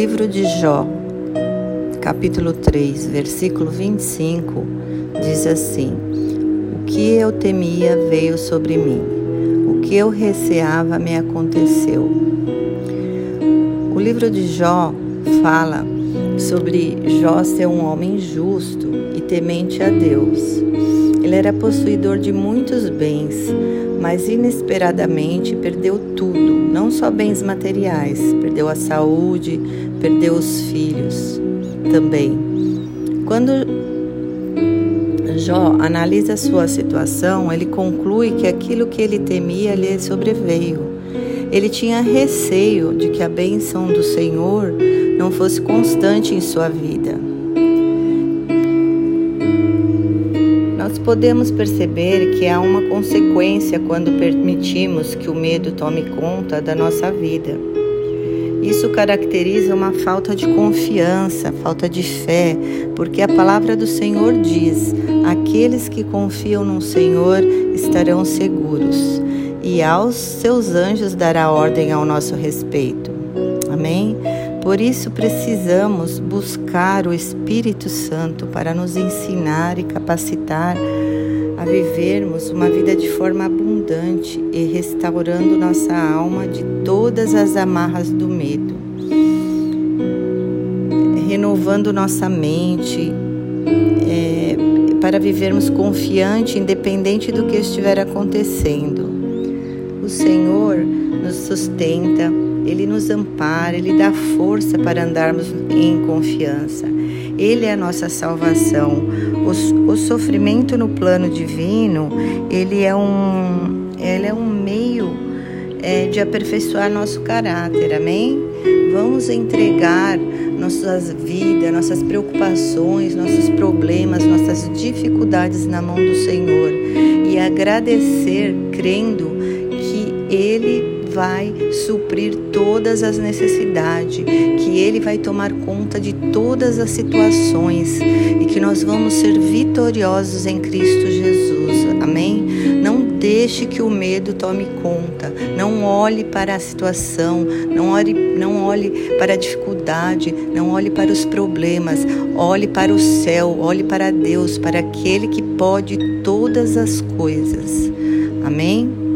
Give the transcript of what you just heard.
livro de Jó, capítulo 3, versículo 25, diz assim: O que eu temia veio sobre mim, o que eu receava me aconteceu. O livro de Jó fala sobre Jó ser um homem justo e temente a Deus. Ele era possuidor de muitos bens, mas inesperadamente perdeu tudo, não só bens materiais, perdeu a saúde, perdeu os filhos também. Quando Jó analisa sua situação, ele conclui que aquilo que ele temia lhe sobreveio. Ele tinha receio de que a bênção do Senhor não fosse constante em sua vida. Nós podemos perceber que há uma consequência quando permitimos que o medo tome conta da nossa vida. Isso caracteriza uma falta de confiança, falta de fé, porque a palavra do Senhor diz: aqueles que confiam no Senhor estarão seguros, e aos seus anjos dará ordem ao nosso respeito. Amém? Por isso precisamos buscar o Espírito Santo para nos ensinar e capacitar a vivermos uma vida de forma abundante e restaurando nossa alma de todas as amarras do medo, renovando nossa mente é, para vivermos confiante, independente do que estiver acontecendo. O Senhor nos sustenta ele nos ampara, Ele dá força para andarmos em confiança. Ele é a nossa salvação. O, o sofrimento no plano divino, ele é um, ele é um meio é, de aperfeiçoar nosso caráter, amém? Vamos entregar nossas vidas, nossas preocupações, nossos problemas, nossas dificuldades na mão do Senhor e agradecer crendo que Ele vai suprir todas as necessidades, que Ele vai tomar conta de todas as situações e que nós vamos ser vitoriosos em Cristo Jesus. Amém? Não deixe que o medo tome conta. Não olhe para a situação, não olhe, não olhe para a dificuldade, não olhe para os problemas. Olhe para o céu, olhe para Deus, para aquele que pode todas as coisas. Amém?